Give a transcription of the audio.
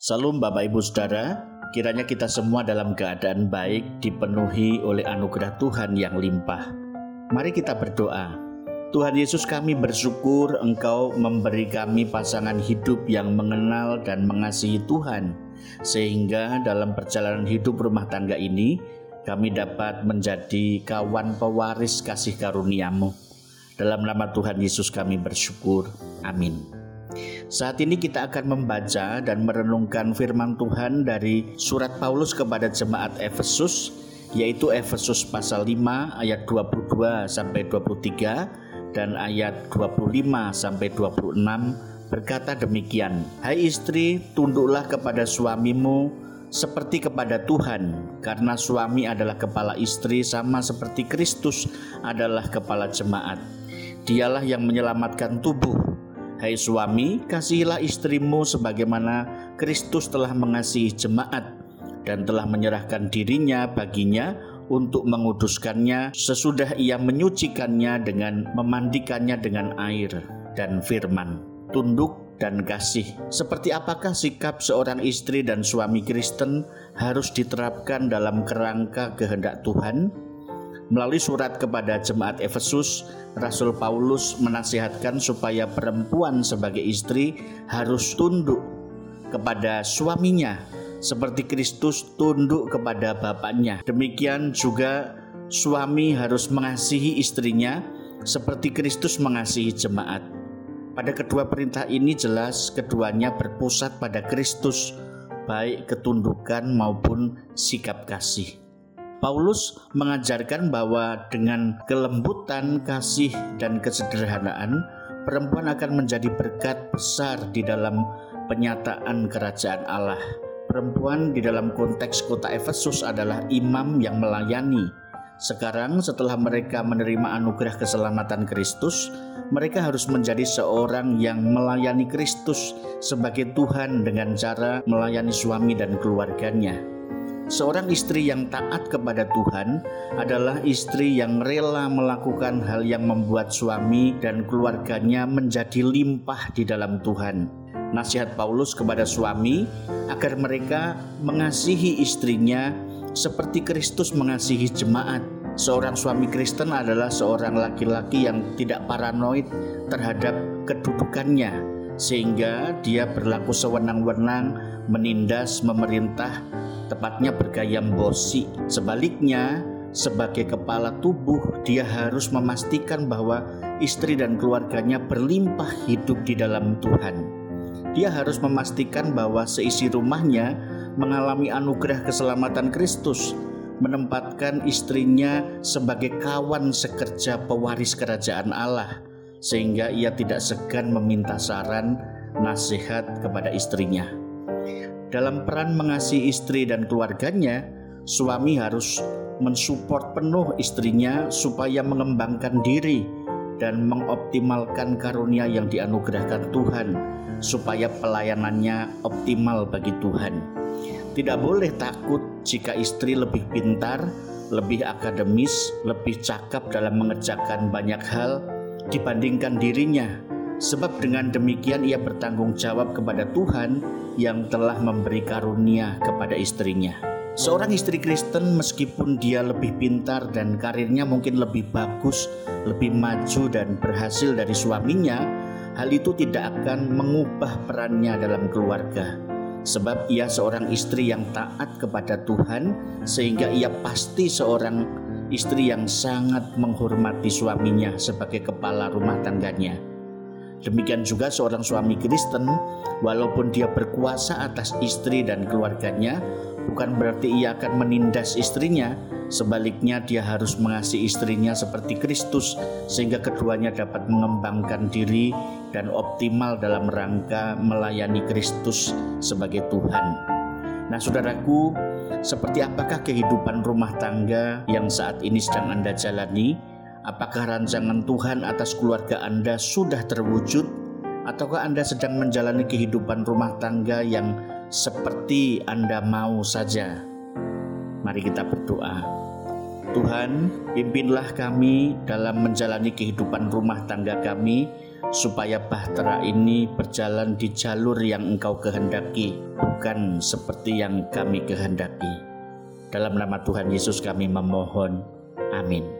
Salam Bapak Ibu Saudara, kiranya kita semua dalam keadaan baik dipenuhi oleh anugerah Tuhan yang limpah. Mari kita berdoa. Tuhan Yesus kami bersyukur Engkau memberi kami pasangan hidup yang mengenal dan mengasihi Tuhan. Sehingga dalam perjalanan hidup rumah tangga ini kami dapat menjadi kawan pewaris kasih karuniamu. Dalam nama Tuhan Yesus kami bersyukur. Amin. Saat ini kita akan membaca dan merenungkan firman Tuhan dari surat Paulus kepada jemaat Efesus yaitu Efesus pasal 5 ayat 22 sampai 23 dan ayat 25 sampai 26 berkata demikian Hai istri tunduklah kepada suamimu seperti kepada Tuhan karena suami adalah kepala istri sama seperti Kristus adalah kepala jemaat. Dialah yang menyelamatkan tubuh Hai suami, kasihilah istrimu sebagaimana Kristus telah mengasihi jemaat dan telah menyerahkan dirinya baginya untuk menguduskannya sesudah ia menyucikannya dengan memandikannya dengan air dan firman. Tunduk dan kasih. Seperti apakah sikap seorang istri dan suami Kristen harus diterapkan dalam kerangka kehendak Tuhan? Melalui surat kepada jemaat Efesus, Rasul Paulus menasihatkan supaya perempuan sebagai istri harus tunduk kepada suaminya seperti Kristus tunduk kepada bapaknya. Demikian juga suami harus mengasihi istrinya seperti Kristus mengasihi jemaat. Pada kedua perintah ini jelas keduanya berpusat pada Kristus, baik ketundukan maupun sikap kasih. Paulus mengajarkan bahwa dengan kelembutan, kasih, dan kesederhanaan, perempuan akan menjadi berkat besar di dalam penyataan kerajaan Allah. Perempuan di dalam konteks kota Efesus adalah imam yang melayani. Sekarang, setelah mereka menerima anugerah keselamatan Kristus, mereka harus menjadi seorang yang melayani Kristus sebagai Tuhan dengan cara melayani suami dan keluarganya. Seorang istri yang taat kepada Tuhan adalah istri yang rela melakukan hal yang membuat suami dan keluarganya menjadi limpah di dalam Tuhan. Nasihat Paulus kepada suami agar mereka mengasihi istrinya seperti Kristus mengasihi jemaat. Seorang suami Kristen adalah seorang laki-laki yang tidak paranoid terhadap kedudukannya, sehingga dia berlaku sewenang-wenang, menindas, memerintah, tepatnya bergayam bosi. Sebaliknya, sebagai kepala tubuh, dia harus memastikan bahwa istri dan keluarganya berlimpah hidup di dalam Tuhan. Dia harus memastikan bahwa seisi rumahnya mengalami anugerah keselamatan Kristus, menempatkan istrinya sebagai kawan sekerja pewaris kerajaan Allah, sehingga ia tidak segan meminta saran, nasihat kepada istrinya. Dalam peran mengasihi istri dan keluarganya, suami harus mensupport penuh istrinya supaya mengembangkan diri dan mengoptimalkan karunia yang dianugerahkan Tuhan supaya pelayanannya optimal bagi Tuhan. Tidak boleh takut jika istri lebih pintar, lebih akademis, lebih cakap dalam mengerjakan banyak hal dibandingkan dirinya sebab dengan demikian ia bertanggung jawab kepada Tuhan yang telah memberi karunia kepada istrinya. Seorang istri Kristen meskipun dia lebih pintar dan karirnya mungkin lebih bagus, lebih maju dan berhasil dari suaminya, hal itu tidak akan mengubah perannya dalam keluarga. Sebab ia seorang istri yang taat kepada Tuhan sehingga ia pasti seorang istri yang sangat menghormati suaminya sebagai kepala rumah tangganya. Demikian juga seorang suami Kristen, walaupun dia berkuasa atas istri dan keluarganya, bukan berarti ia akan menindas istrinya. Sebaliknya, dia harus mengasihi istrinya seperti Kristus, sehingga keduanya dapat mengembangkan diri dan optimal dalam rangka melayani Kristus sebagai Tuhan. Nah, saudaraku, seperti apakah kehidupan rumah tangga yang saat ini sedang Anda jalani? Apakah rancangan Tuhan atas keluarga Anda sudah terwujud, ataukah Anda sedang menjalani kehidupan rumah tangga yang seperti Anda mau saja? Mari kita berdoa. Tuhan, pimpinlah kami dalam menjalani kehidupan rumah tangga kami, supaya bahtera ini berjalan di jalur yang Engkau kehendaki, bukan seperti yang kami kehendaki. Dalam nama Tuhan Yesus kami memohon. Amin.